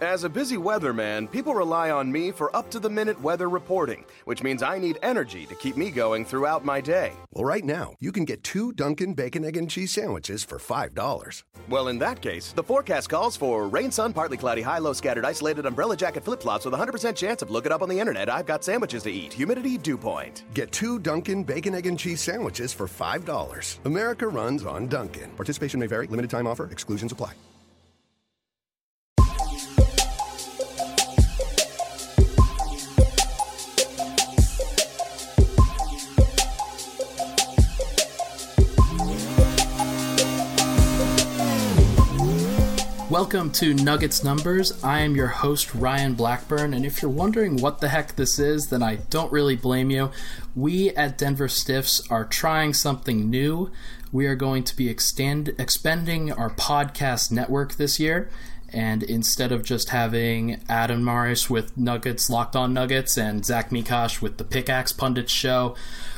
As a busy weatherman, people rely on me for up to the minute weather reporting, which means I need energy to keep me going throughout my day. Well, right now, you can get two Dunkin' Bacon, Egg, and Cheese sandwiches for $5. Well, in that case, the forecast calls for rain, sun, partly cloudy, high, low, scattered, isolated umbrella jacket flip flops with a 100% chance of look it up on the internet. I've got sandwiches to eat. Humidity dew point. Get two Dunkin' Bacon, Egg, and Cheese sandwiches for $5. America runs on Dunkin'. Participation may vary, limited time offer, exclusions apply. Welcome to Nuggets Numbers. I am your host, Ryan Blackburn, and if you're wondering what the heck this is, then I don't really blame you. We at Denver Stiffs are trying something new. We are going to be extend, expanding our podcast network this year, and instead of just having Adam Morris with Nuggets, Locked On Nuggets, and Zach Mikosh with the Pickaxe Pundit show,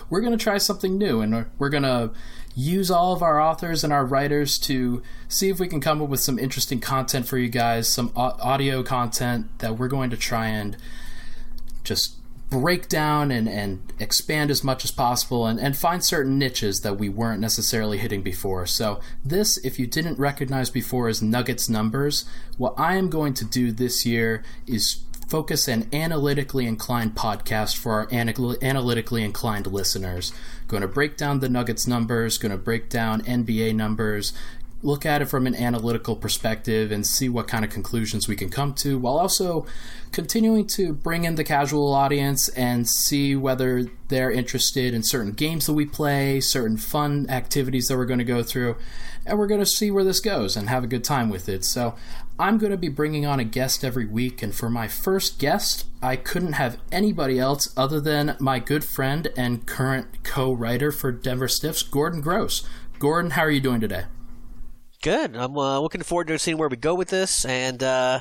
we're going to try something new, and we're going to use all of our authors and our writers to see if we can come up with some interesting content for you guys, some audio content that we're going to try and just break down and, and expand as much as possible and, and find certain niches that we weren't necessarily hitting before. So, this, if you didn't recognize before, is Nuggets Numbers. What I am going to do this year is focus an analytically inclined podcast for our analytically inclined listeners. Going to break down the Nuggets numbers, going to break down NBA numbers, look at it from an analytical perspective and see what kind of conclusions we can come to while also continuing to bring in the casual audience and see whether they're interested in certain games that we play, certain fun activities that we're going to go through, and we're going to see where this goes and have a good time with it. So, I'm going to be bringing on a guest every week, and for my first guest, I couldn't have anybody else other than my good friend and current co writer for Denver Stiffs, Gordon Gross. Gordon, how are you doing today? Good. I'm uh, looking forward to seeing where we go with this and uh,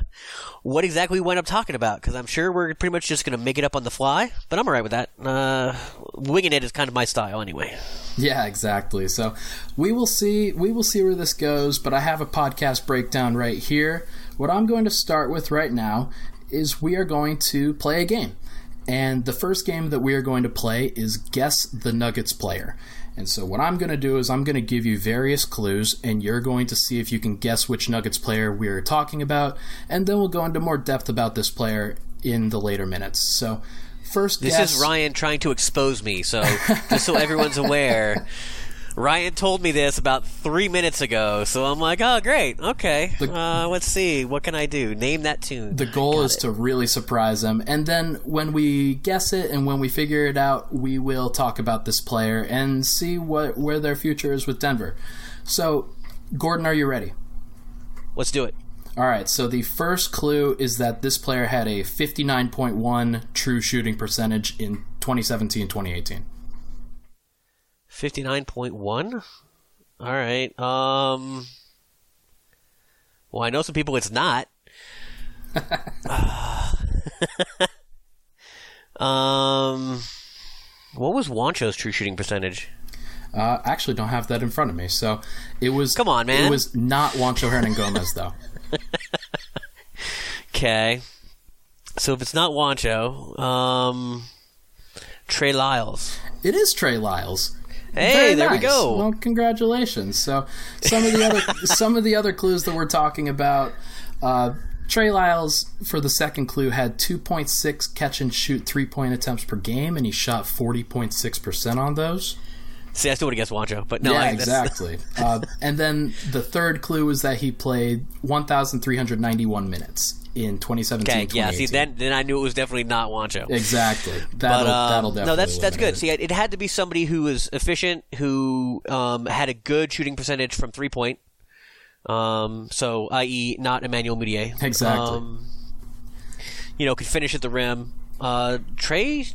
what exactly we wind up talking about because I'm sure we're pretty much just going to make it up on the fly. But I'm alright with that. Uh, winging it is kind of my style anyway. Yeah, exactly. So we will see. We will see where this goes. But I have a podcast breakdown right here. What I'm going to start with right now is we are going to play a game. And the first game that we are going to play is Guess the Nuggets Player. And so, what I'm going to do is I'm going to give you various clues, and you're going to see if you can guess which Nuggets player we're talking about, and then we'll go into more depth about this player in the later minutes. So, first, this guess... is Ryan trying to expose me. So, just so everyone's aware. Ryan told me this about three minutes ago, so I'm like, oh, great, okay. The, uh, let's see, what can I do? Name that tune. The goal is it. to really surprise them, and then when we guess it and when we figure it out, we will talk about this player and see what where their future is with Denver. So, Gordon, are you ready? Let's do it. All right, so the first clue is that this player had a 59.1 true shooting percentage in 2017 2018. 59.1? All right. Um Well, I know some people it's not. um What was Juancho's true shooting percentage? Uh, actually don't have that in front of me. So it was Come on, man. It was not Juancho Hernangomez though. Okay. So if it's not Wancho, um Trey Lyles. It is Trey Lyles. Hey, Very there nice. we go. Well, congratulations. So some of the other some of the other clues that we're talking about. Uh, Trey Lyles, for the second clue, had 2.6 catch and shoot three point attempts per game, and he shot 40.6% on those. See, I still would have guessed Juancho, but no, yeah, I, exactly. uh, and then the third clue was that he played 1,391 minutes in 2017. Okay, yeah. See, then then I knew it was definitely not Juancho. Exactly. That'll, but, um, that'll definitely no, that's that's good. it. See, it had to be somebody who was efficient, who um, had a good shooting percentage from three point. Um, so, i.e., not Emmanuel Mudiay. Exactly. Um, you know, could finish at the rim. Uh, Trey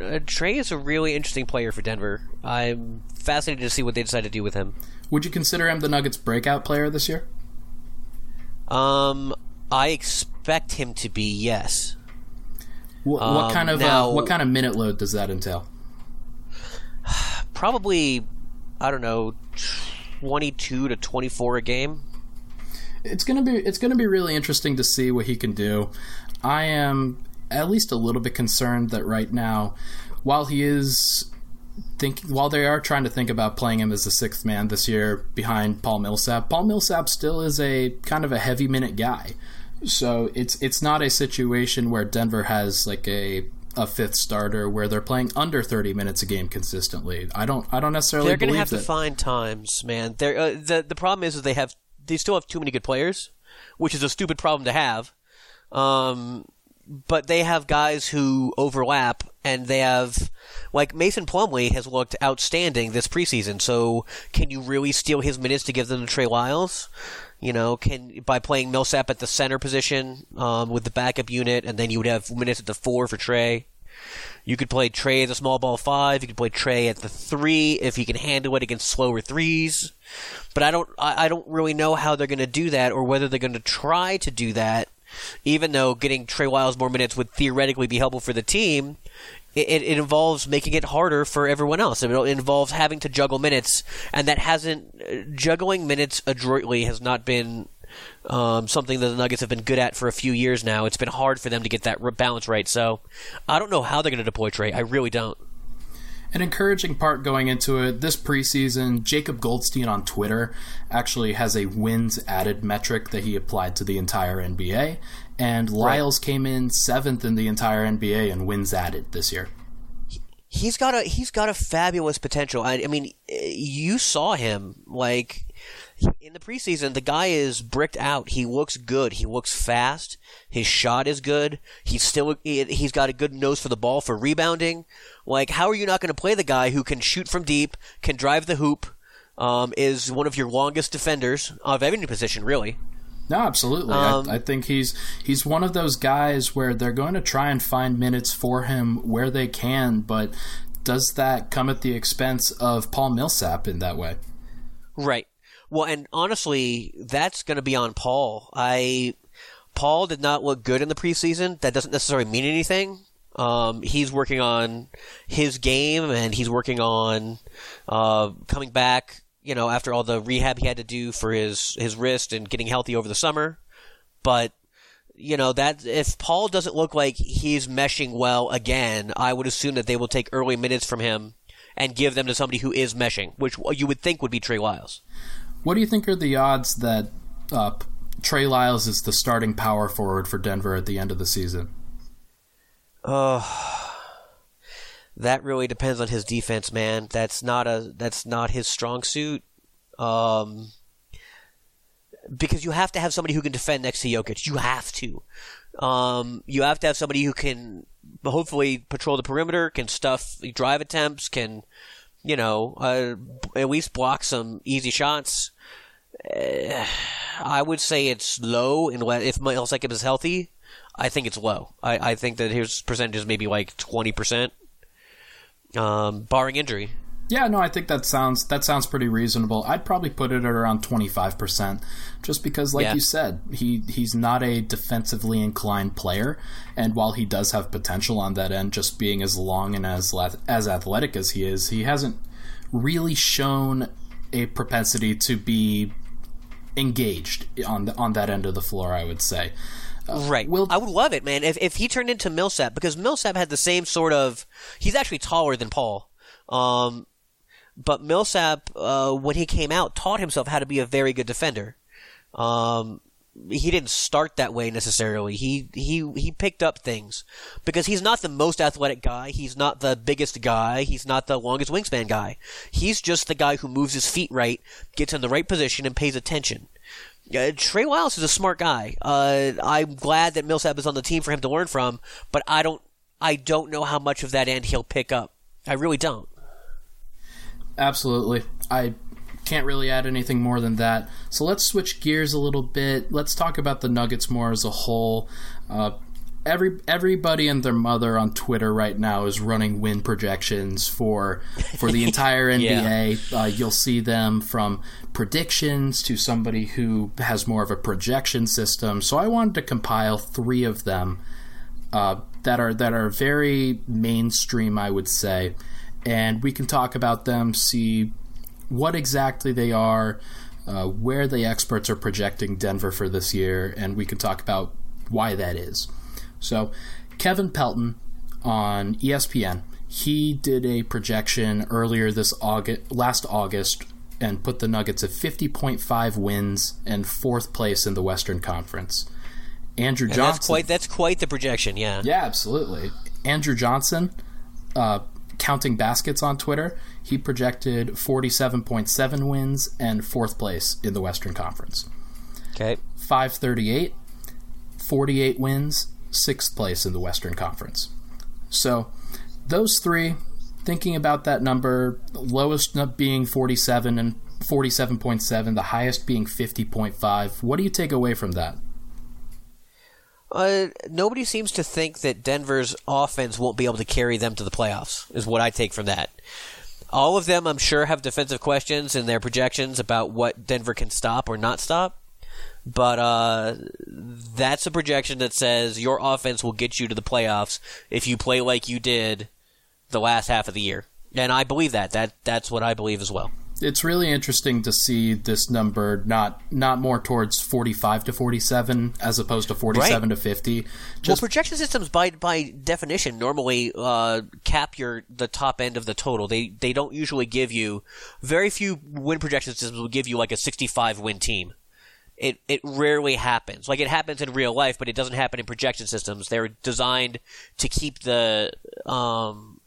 uh, Trey is a really interesting player for Denver. I'm fascinated to see what they decide to do with him. Would you consider him the Nuggets' breakout player this year? Um, I expect him to be yes. What, Um, kind of now- uh, what kind of minute load does that entail? Probably, I don't know, 22 to 24 a game. It's gonna be it's gonna be really interesting to see what he can do. I am at least a little bit concerned that right now, while he is thinking, while they are trying to think about playing him as the sixth man this year behind Paul Millsap, Paul Millsap still is a kind of a heavy minute guy. So it's it's not a situation where Denver has like a a fifth starter where they're playing under 30 minutes a game consistently. I don't I don't necessarily They're going to have to find times, man. They're, uh, the the problem is that they have they still have too many good players, which is a stupid problem to have. Um, but they have guys who overlap, and they have like Mason Plumlee has looked outstanding this preseason. So can you really steal his minutes to give them to Trey Lyles? You know, can by playing Millsap at the center position um, with the backup unit, and then you would have minutes at the four for Trey. You could play Trey as a small ball five. You could play Trey at the three if he can handle it against slower threes. But I don't, I, I don't really know how they're going to do that, or whether they're going to try to do that. Even though getting Trey Lyles more minutes would theoretically be helpful for the team, it, it, it involves making it harder for everyone else. It involves having to juggle minutes, and that hasn't uh, juggling minutes adroitly has not been um, something that the Nuggets have been good at for a few years now. It's been hard for them to get that balance right. So I don't know how they're going to deploy Trey. I really don't. An encouraging part going into it this preseason, Jacob Goldstein on Twitter actually has a wins added metric that he applied to the entire NBA, and Lyles came in seventh in the entire NBA in wins added this year. He's got a he's got a fabulous potential. I, I mean, eh, you saw him like in the preseason. The guy is bricked out. He looks good. He looks fast. His shot is good. He's still he- he's got a good nose for the ball for rebounding. Like, how are you not going to play the guy who can shoot from deep, can drive the hoop, um, is one of your longest defenders of any position, really? No, absolutely. Um, I, I think he's he's one of those guys where they're going to try and find minutes for him where they can, but does that come at the expense of Paul Millsap in that way? Right. Well, and honestly, that's going to be on Paul. I Paul did not look good in the preseason. That doesn't necessarily mean anything. Um, he's working on his game, and he's working on uh, coming back. You know, after all the rehab he had to do for his his wrist and getting healthy over the summer. But you know that if Paul doesn't look like he's meshing well again, I would assume that they will take early minutes from him and give them to somebody who is meshing, which you would think would be Trey Lyles. What do you think are the odds that uh, Trey Lyles is the starting power forward for Denver at the end of the season? That really depends on his defense, man. That's not a that's not his strong suit. Um, because you have to have somebody who can defend next to Jokic. You have to. Um, you have to have somebody who can hopefully patrol the perimeter, can stuff drive attempts, can you know uh, at least block some easy shots. Uh, I would say it's low, and if Millsap is healthy, I think it's low. I, I think that his percentage is maybe like twenty percent, um, barring injury. Yeah, no, I think that sounds that sounds pretty reasonable. I'd probably put it at around twenty five percent, just because, like Yeah. you said, he he's not a defensively inclined player, and while he does have potential on that end, just being as long and as as athletic as he is, he hasn't really shown a propensity to be engaged on the, on that end of the floor. I would say. Right. Will- I would love it, man. If if he turned into Millsap, because Millsap had the same sort of. He's actually taller than Paul. Um, but Millsap, uh, when he came out, taught himself how to be a very good defender. Um, he didn't start that way necessarily. He he he picked up things because he's not the most athletic guy. He's not the biggest guy. He's not the longest wingspan guy. He's just the guy who moves his feet right, gets in the right position, and pays attention. Uh, Trey Lyles is a smart guy. Uh, I'm glad that Millsap is on the team for him to learn from, but I don't I don't know how much of that end he'll pick up. I really don't. Absolutely. I can't really add anything more than that. So let's switch gears a little bit. Let's talk about the Nuggets more as a whole. Uh, every everybody and their mother on Twitter right now is running win projections for for the entire NBA. yeah. uh, you'll see them from predictions to somebody who has more of a projection system. So I wanted to compile three of them uh, that are that are very mainstream, I would say, and we can talk about them, see what exactly they are. Uh, where the experts are projecting Denver for this year, and we can talk about why that is. So, Kevin Pelton on ESPN, he did a projection earlier this August, last August, and put the Nuggets at 50.5 wins and fourth place in the Western Conference. Andrew Johnson. That's quite, that's quite the projection, yeah. Yeah, absolutely. Andrew Johnson, uh, counting baskets on Twitter, he projected 47.7 wins and fourth place in the Western Conference. Okay. 538, 48 wins, sixth place in the Western Conference. So, those three, thinking about that number, lowest being 47 and 47.7, the highest being 50.5, what do you take away from that? Uh, nobody seems to think that Denver's offense won't be able to carry them to the playoffs, is what I take from that. All of them, I'm sure, have defensive questions in their projections about what Denver can stop or not stop. But uh, that's a projection that says your offense will get you to the playoffs if you play like you did the last half of the year. And I believe that. That that's what I believe as well. It's really interesting to see this number not not more towards 45 to 47 as opposed to 47 right. to 50. Just, well, projection systems by by definition normally uh, cap your the top end of the total. They they don't usually give you very few win projection systems will give you like a 65 win team it it rarely happens. Like it happens in real life, but it doesn't happen in projection systems. They're designed to keep the um,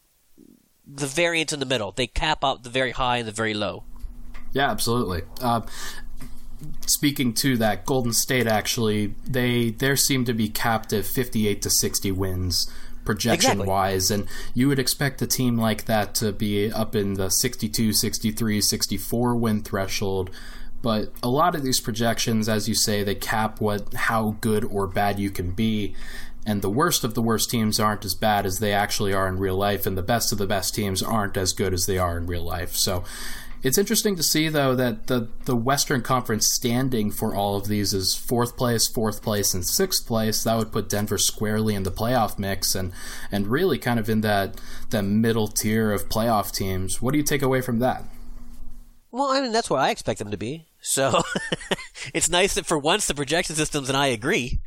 the variance in the middle. They cap out the very high and the very low. Yeah, absolutely. Uh, speaking to that, Golden State actually they there seem to be capped at fifty eight to sixty wins projection exactly. wise and you would expect a team like that to be up in the 62 63 64 win threshold but a lot of these projections, as you say, they cap what how good or bad you can be. And the worst of the worst teams aren't as bad as they actually are in real life, and the best of the best teams aren't as good as they are in real life. So it's interesting to see, though, that the, the Western Conference standing for all of these is fourth place, fourth place, and sixth place. That would put Denver squarely in the playoff mix and, and really kind of in that, that middle tier of playoff teams. What do you take away from that? Well, I mean, that's where I expect them to be. So it's nice that for once the projection systems and I agree.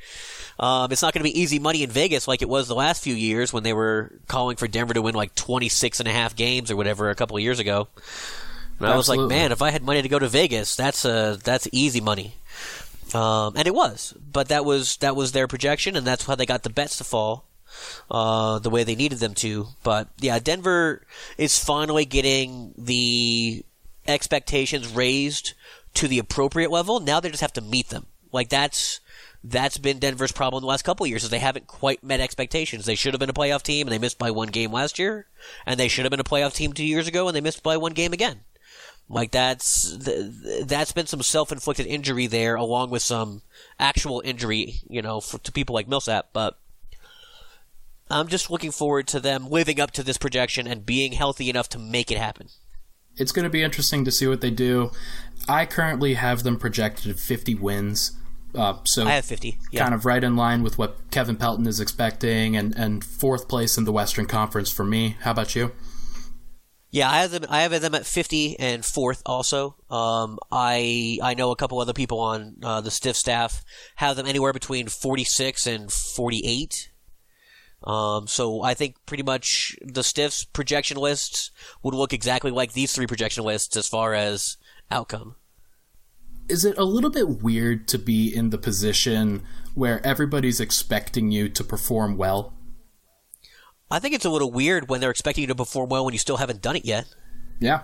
Um, it's not going to be easy money in Vegas like it was the last few years when they were calling for Denver to win like 26 and a half games or whatever a couple of years ago. And I was like, man, if I had money to go to Vegas, that's uh, that's easy money. Um, and it was, but that was that was their projection, and that's how they got the bets to fall uh, the way they needed them to. But yeah, Denver is finally getting the expectations raised to the appropriate level. Now they just have to meet them. Like that's that's been Denver's problem the last couple years is they haven't quite met expectations. They should have been a playoff team and they missed by one game last year, and they should have been a playoff team two years ago and they missed by one game again. Like that's that's been some self-inflicted injury there, along with some actual injury, you know, for, to people like Millsap. But I'm just looking forward to them living up to this projection and being healthy enough to make it happen it's going to be interesting to see what they do. I currently have them projected at 50 wins. Uh, so I have 50. Yeah. Kind of right in line with what Kevin Pelton is expecting, and, and fourth place in the Western Conference for me. How about you? Yeah, I have them. I have them at 50 and fourth. Also, um, I I know a couple other people on uh, the stiff staff have them anywhere between 46 and 48. Um, so I think pretty much the Stiffs projection lists would look exactly like these three projection lists as far as outcome. Is it a little bit weird to be in the position where everybody's expecting you to perform well? I think it's a little weird when they're expecting you to perform well when you still haven't done it yet. Yeah.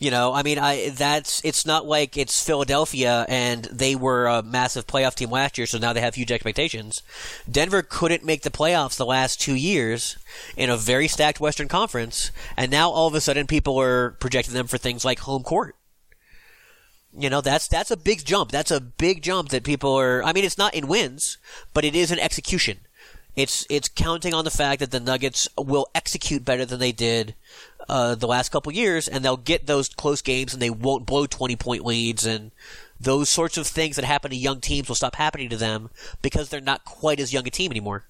You know, I mean, I that's it's not like it's Philadelphia and they were a massive playoff team last year, so now they have huge expectations. Denver couldn't make the playoffs the last two years in a very stacked Western Conference, and now all of a sudden people are projecting them for things like home court. You know, that's that's a big jump. That's a big jump that people are. I mean, it's not in wins, but it is in execution. It's it's counting on the fact that the Nuggets will execute better than they did uh, the last couple years, and they'll get those close games, and they won't blow twenty point leads, and those sorts of things that happen to young teams will stop happening to them because they're not quite as young a team anymore.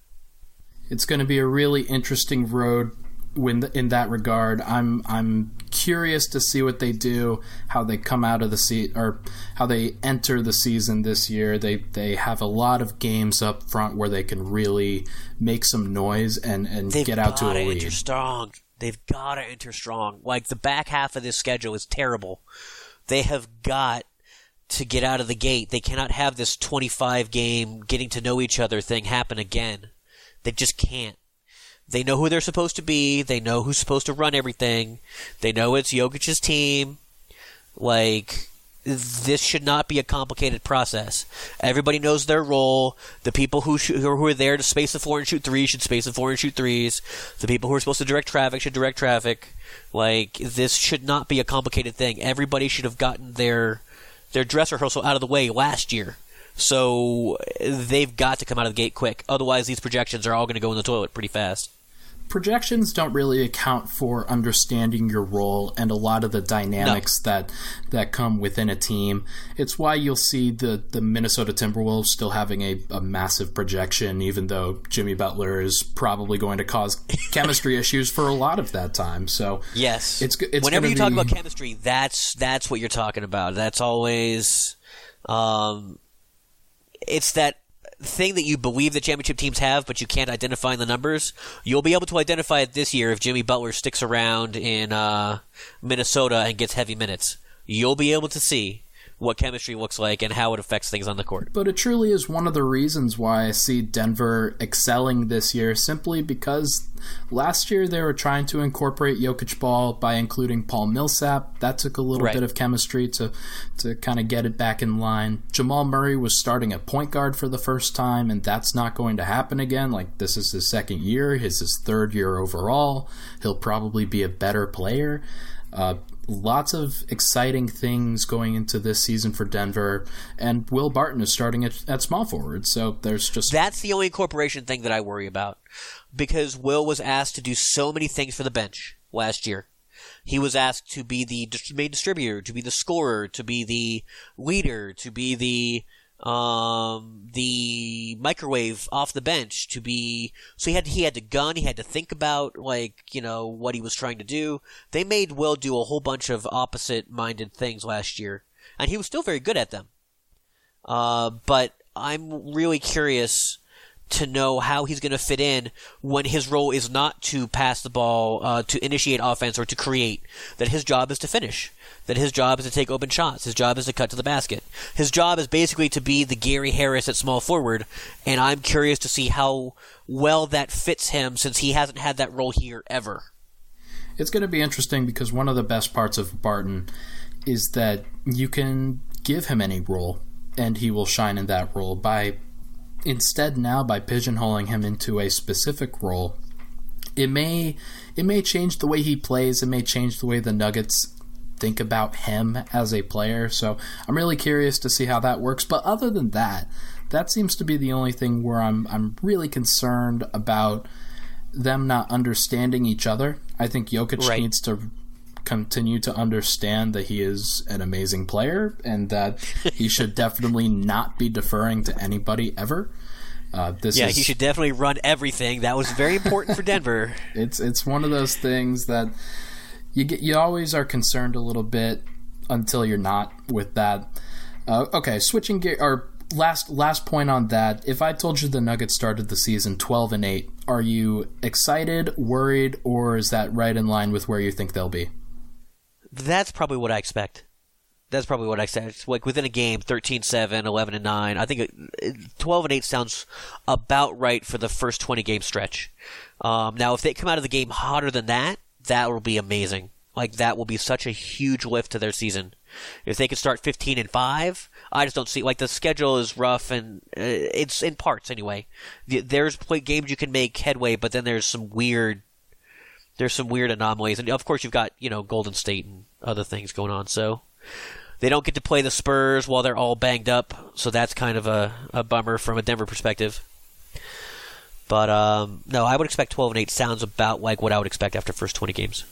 It's going to be a really interesting road when in that regard. I'm I'm curious to see what they do, how they come out of the seat or how they enter the season this year. They they have a lot of games up front where they can really make some noise and and They've get out to a lead. Enter strong. They've got to enter strong. Like the back half of this schedule is terrible. They have got to get out of the gate. They cannot have this 25 game getting to know each other thing happen again. They just can't. They know who they're supposed to be. They know who's supposed to run everything. They know it's Jokic's team. Like, this should not be a complicated process. Everybody knows their role. The people who, shoot, who are there to space the floor and shoot threes should space the floor and shoot threes. The people who are supposed to direct traffic should direct traffic. Like, this should not be a complicated thing. Everybody should have gotten their their dress rehearsal out of the way last year. So they've got to come out of the gate quick. Otherwise, these projections are all going to go in the toilet pretty fast projections don't really account for understanding your role and a lot of the dynamics no. that that come within a team. It's why you'll see the the Minnesota Timberwolves still having a, a massive projection, even though Jimmy Butler is probably going to cause chemistry issues for a lot of that time. So yes, it's, it's whenever you be... talk about chemistry, that's that's what you're talking about. That's always. Um, it's that thing that you believe the championship teams have, but you can't identify in the numbers, you'll be able to identify it this year if Jimmy Butler sticks around in uh, Minnesota and gets heavy minutes. You'll be able to see what chemistry looks like and how it affects things on the court. But it truly is one of the reasons why I see Denver excelling this year, simply because last year they were trying to incorporate Jokic ball by including Paul Millsap. That took a little right. bit of chemistry to to kind of get it back in line. Jamal Murray was starting at point guard for the first time, and that's not going to happen again. Like this is his second year, his his third year overall. He'll probably be a better player. Uh, lots of exciting things going into this season for Denver, and Will Barton is starting at, at small forward. So there's just that's the only incorporation thing that I worry about because Will was asked to do so many things for the bench last year. He was asked to be the main distributor, to be the scorer, to be the leader, to be the um, the microwave off the bench to be so he had he had to gun he had to think about like you know what he was trying to do. They made will do a whole bunch of opposite minded things last year and he was still very good at them. Uh, but i'm really curious to know how he's going to fit in when his role is not to pass the ball, uh, to initiate offense, or to create. That his job is to finish. That his job is to take open shots. His job is to cut to the basket. His job is basically to be the Gary Harris at small forward, and I'm curious to see how well that fits him since he hasn't had that role here ever. It's going to be interesting because one of the best parts of Barton is that you can give him any role and he will shine in that role by instead now by pigeonholing him into a specific role it may it may change the way he plays it may change the way the nuggets think about him as a player so i'm really curious to see how that works but other than that that seems to be the only thing where i'm i'm really concerned about them not understanding each other i think Jokic right. needs to continue to understand that he is an amazing player and that he should definitely not be deferring to anybody ever. Uh, this yeah, is, he should definitely run everything. That was very important for Denver. it's it's one of those things that you get you always are concerned a little bit until you're not with that. Uh, okay, switching gear or last last point on that. If I told you the Nuggets started the season 12 and 8, are you excited, worried, or is that right in line with where you think they'll be? That's probably what I expect. That's probably what I expect. Like within a game, 13-7, 11 and 9. I think 12 and 8 sounds about right for the first 20 game stretch. Um, now, if they come out of the game hotter than that, that will be amazing. Like that will be such a huge lift to their season. If they could start 15 and 5, I just don't see like the schedule is rough and uh, it's in parts anyway. There's games you can make headway, but then there's some weird there's some weird anomalies, and of course you've got you know Golden State and other things going on. So they don't get to play the Spurs while they're all banged up, so that's kind of a, a bummer from a Denver perspective. But um, no, I would expect 12 and 8 sounds about like what I would expect after first 20 games.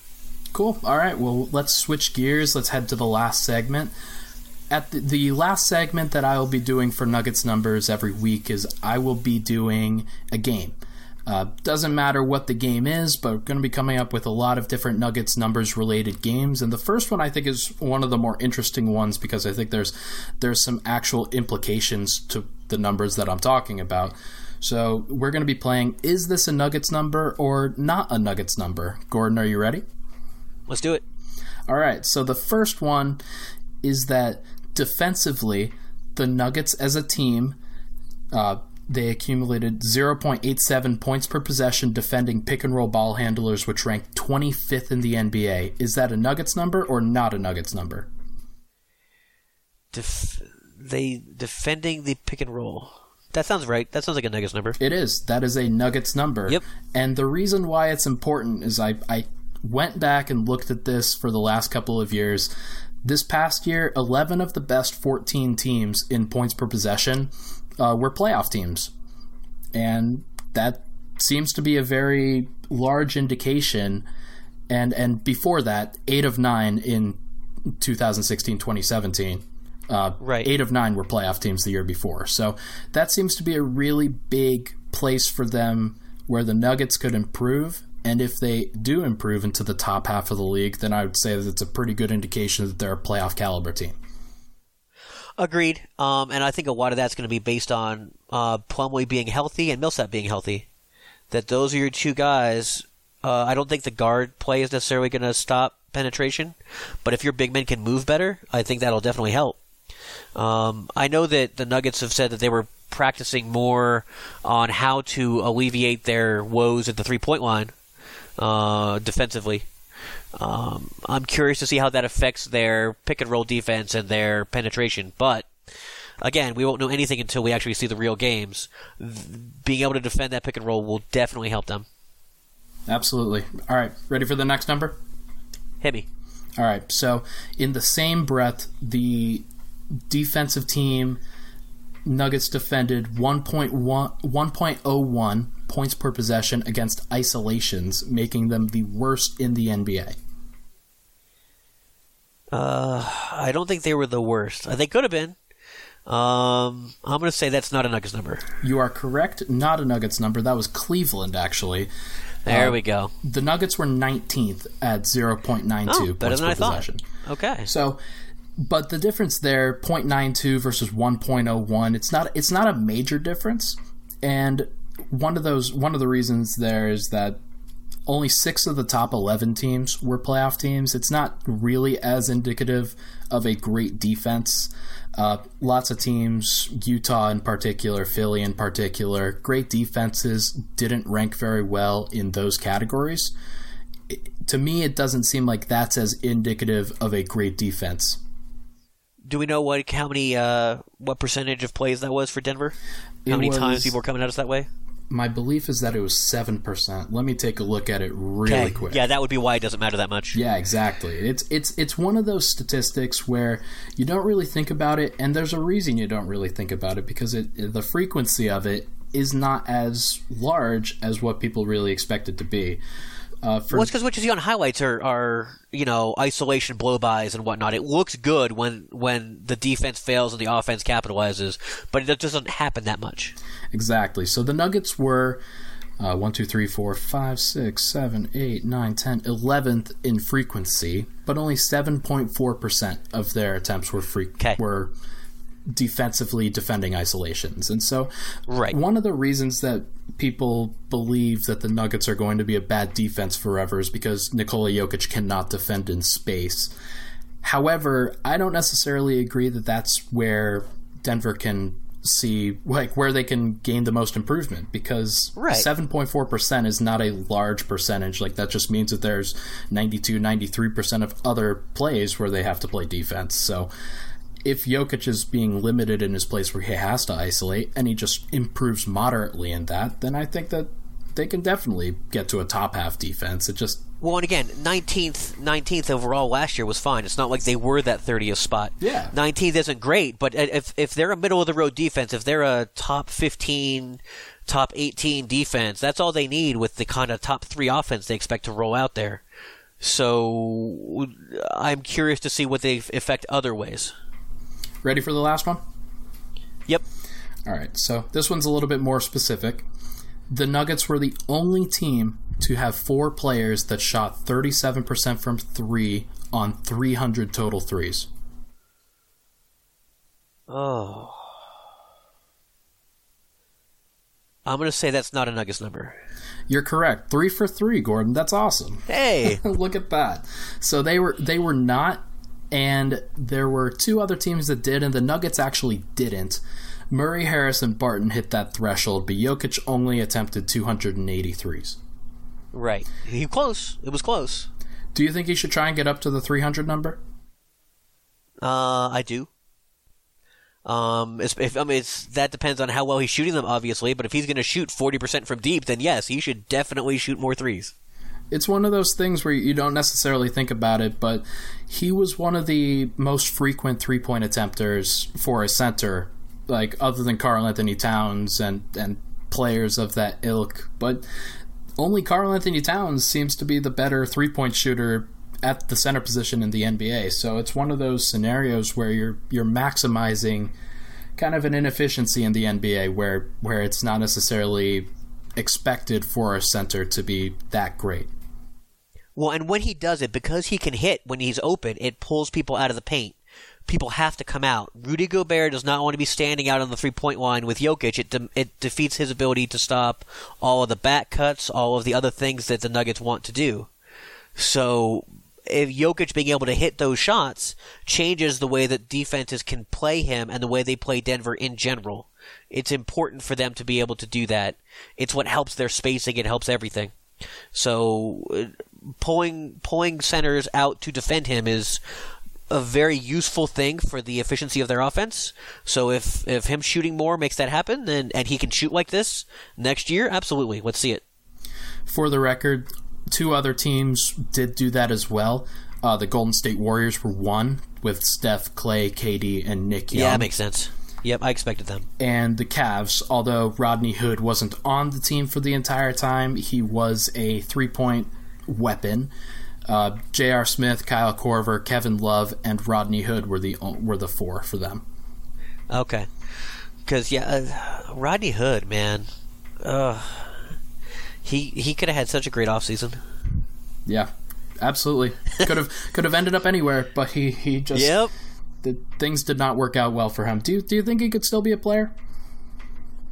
Cool. All right. Well, let's switch gears. Let's head to the last segment. At the, the last segment that I will be doing for Nuggets numbers every week is I will be doing a game. Uh, doesn't matter what the game is, but we're going to be coming up with a lot of different Nuggets numbers related games. And the first one I think is one of the more interesting ones because I think there's there's some actual implications to the numbers that I'm talking about. So we're going to be playing is this a Nuggets number or not a Nuggets number? Gordon, are you ready? Let's do it. All right. So the first one is that defensively, the Nuggets as a team, uh, they accumulated 0.87 points per possession defending pick and roll ball handlers, which ranked 25th in the NBA. Is that a Nuggets number or not a Nuggets number? Def- they defending the pick and roll. That sounds right. That sounds like a Nuggets number. It is. That is a Nuggets number. Yep. And the reason why it's important is I, I went back and looked at this for the last couple of years. This past year, 11 of the best 14 teams in points per possession uh, were playoff teams. And that seems to be a very large indication. And, and before that, 8 of 9 in 2016 2017. Uh, Right. Eight of nine were playoff teams the year before. So that seems to be a really big place for them where the Nuggets could improve. And if they do improve into the top half of the league, then I would say that it's a pretty good indication that they're a playoff caliber team. Agreed. Um, and I think a lot of that's going to be based on uh, Plumlee being healthy and Millsap being healthy. That those are your two guys. Uh, I don't think the guard play is necessarily going to stop penetration, but if your big men can move better, I think that'll definitely help. Um, I know that the Nuggets have said that they were practicing more on how to alleviate their woes at the three point line uh, defensively. Um, I'm curious to see how that affects their pick and roll defense and their penetration. But again, we won't know anything until we actually see the real games. Being able to defend that pick and roll will definitely help them. Absolutely. All right, ready for the next number? Hit me. All right. So, in the same breath, the defensive team Nuggets defended 1.1 1.01 points per possession against isolations, making them the worst in the NBA. Uh, I don't think they were the worst. Uh, They could have been. Um, I'm going to say that's not a Nuggets number. You are correct. Not a Nuggets number. That was Cleveland, actually. There Uh, we go. The Nuggets were 19th at 0.92 Oh, points per possession. Okay. So, but the difference there, 0.92 versus 1.01, it's not it's not a major difference. And one of those one of the reasons there is that only six of the top 11 teams were playoff teams. It's not really as indicative of a great defense. Uh, lots of teams, Utah in particular, Philly in particular, great defenses didn't rank very well in those categories. It- to me, it doesn't seem like that's as indicative of a great defense. Do we know what how many uh what percentage of plays that was for Denver? How It many was- times people were coming at us that way? My belief is that it was 7%. Let me take a look at it really Okay. quick. Yeah, that would be why it doesn't matter that much. Yeah, exactly. It's it's it's one of those statistics where you don't really think about it, and there's a reason you don't really think about it because it the frequency of it is not as large as what people really expect it to be. Uh, for Well, it's because what you see on highlights are, are you know isolation blowbys and whatnot. It looks good when when the defense fails and the offense capitalizes, but it doesn't happen that much. Exactly. So the Nuggets were uh, 1, 2, 3, 4, 5, 6, 7, 8, 9, 10, 11th in frequency, but only 7.4% of their attempts were free, Okay. were defensively defending isolations. And so Right. one of the reasons that people believe that the Nuggets are going to be a bad defense forever is because Nikola Jokic cannot defend in space. However, I don't necessarily agree that that's where Denver can see like where they can gain the most improvement because Right. 7.4% is not a large percentage like that just means that there's 92 93% of other plays where they have to play defense so if Jokic is being limited in his place where he has to isolate and he just improves moderately in that then I think that they can definitely get to a top half defense. It just well, and again, nineteenth, nineteenth overall last year was fine. It's not like they were that thirtieth spot. Yeah, nineteenth isn't great, but if if they're a middle of the road defense, if they're a top fifteen, top eighteen defense, that's all they need with the kind of top three offense they expect to roll out there. So I'm curious to see what they affect other ways. Ready for the last one? Yep. All right. So this one's a little bit more specific. The Nuggets were the only team to have four players that shot 37% from three on 300 total threes. Oh. I'm going to say that's not a Nuggets number. You're correct. 3 for 3, Gordon. That's awesome. Hey, look at that. So they were they were not and there were two other teams that did and the Nuggets actually didn't. Murray, Harris, and Barton hit that threshold, but Jokic only attempted 283s. Right. He close. It was close. Do you think he should try and get up to the 300 number? Uh, I do. Um, if, I mean, it's, that depends on how well he's shooting them, obviously. But if he's going to shoot forty percent from deep, then yes, he should definitely shoot more threes. It's one of those things where you don't necessarily think about it, but he was one of the most frequent three point attempters for a center like other than Karl-Anthony Towns and and players of that ilk, but only Karl-Anthony Towns seems to be the better three point shooter at the center position in the NBA. So it's one of those scenarios where you're you're maximizing kind of an inefficiency in the NBA where where it's not necessarily expected for a center to be that great. Well, and when he does it, because he can hit when he's open, it pulls people out of the paint people have to come out. Rudy Gobert does not want to be standing out on the three point line with Jokic. It de- it defeats his ability to stop all of the back cuts, all of the other things that the Nuggets want to do. So if Jokic being able to hit those shots changes the way that defenses can play him and the way they play Denver in general. It's important for them to be able to do that. It's what helps their spacing. It helps everything. So pulling pulling centers out to defend him is a very useful thing for the efficiency of their offense. So if if him shooting more makes that happen, then and he can shoot like this next year, absolutely, let's see it. For the record, two other teams did do that as well. Uh, the Golden State Warriors were one with Steph, Clay, KD, and Nick Young. Yeah, that makes sense. Yep, I expected them. And the Cavs, although Rodney Hood wasn't on the team for the entire time, he was a three point weapon. Uh, J.R. Smith, Kyle Korver, Kevin Love, and Rodney Hood were the were the four for them. Okay, because yeah, uh, Rodney Hood, man, uh, he he could have had such a great offseason. Yeah, absolutely. Could have could have ended up anywhere, but he he just yep. The, things did not work out well for him. Do you, do you think he could still be a player?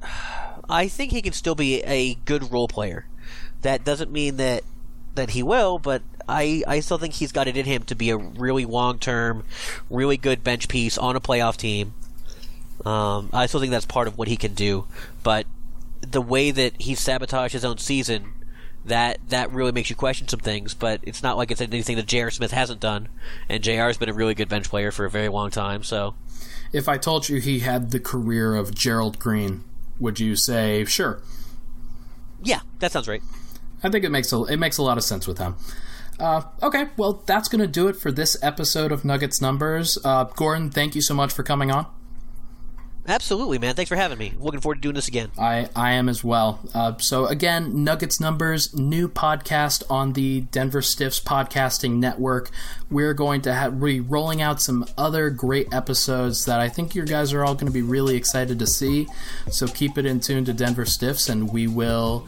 I think he can still be a good role player. That doesn't mean that that he will, but I, I still think he's got it in him to be a really long term, really good bench piece on a playoff team. Um, I still think that's part of what he can do, but the way that he sabotaged his own season, that that really makes you question some things. But it's not like it's anything that J.R. Smith hasn't done, and J.R. has been a really good bench player for a very long time. So, if I told you he had the career of Gerald Green, would you say sure? Yeah, that sounds right. I think it makes a it makes a lot of sense with him. Uh, okay, well, that's going to do it for this episode of Nuggets Numbers. Uh, Gordon, thank you so much for coming on. Absolutely, man. Thanks for having me. Looking forward to doing this again. I, I am as well. Uh, so, again, Nuggets Numbers, new podcast on the Denver Stiffs Podcasting Network. We're going to have, be rolling out some other great episodes that I think you guys are all going to be really excited to see. So, keep it in tune to Denver Stiffs, and we will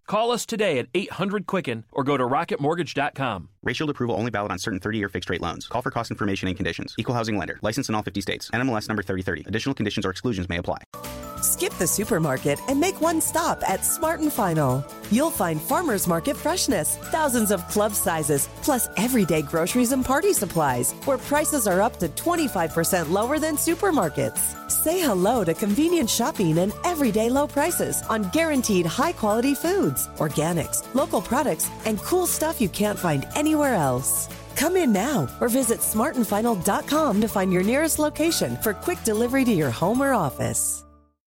Call us today at 800 Quicken or go to rocketmortgage.com. Shield approval only valid on certain 30 year fixed rate loans. Call for cost information and conditions. Equal housing lender. License in all 50 states. NMLS number 3030. Additional conditions or exclusions may apply. Skip the supermarket and make one stop at Smart and Final. You'll find farmers market freshness, thousands of club sizes, plus everyday groceries and party supplies, where prices are up to 25% lower than supermarkets. Say hello to convenient shopping and everyday low prices on guaranteed high quality foods, organics, local products, and cool stuff you can't find anywhere else. Come in now or visit smartandfinal.com to find your nearest location for quick delivery to your home or office.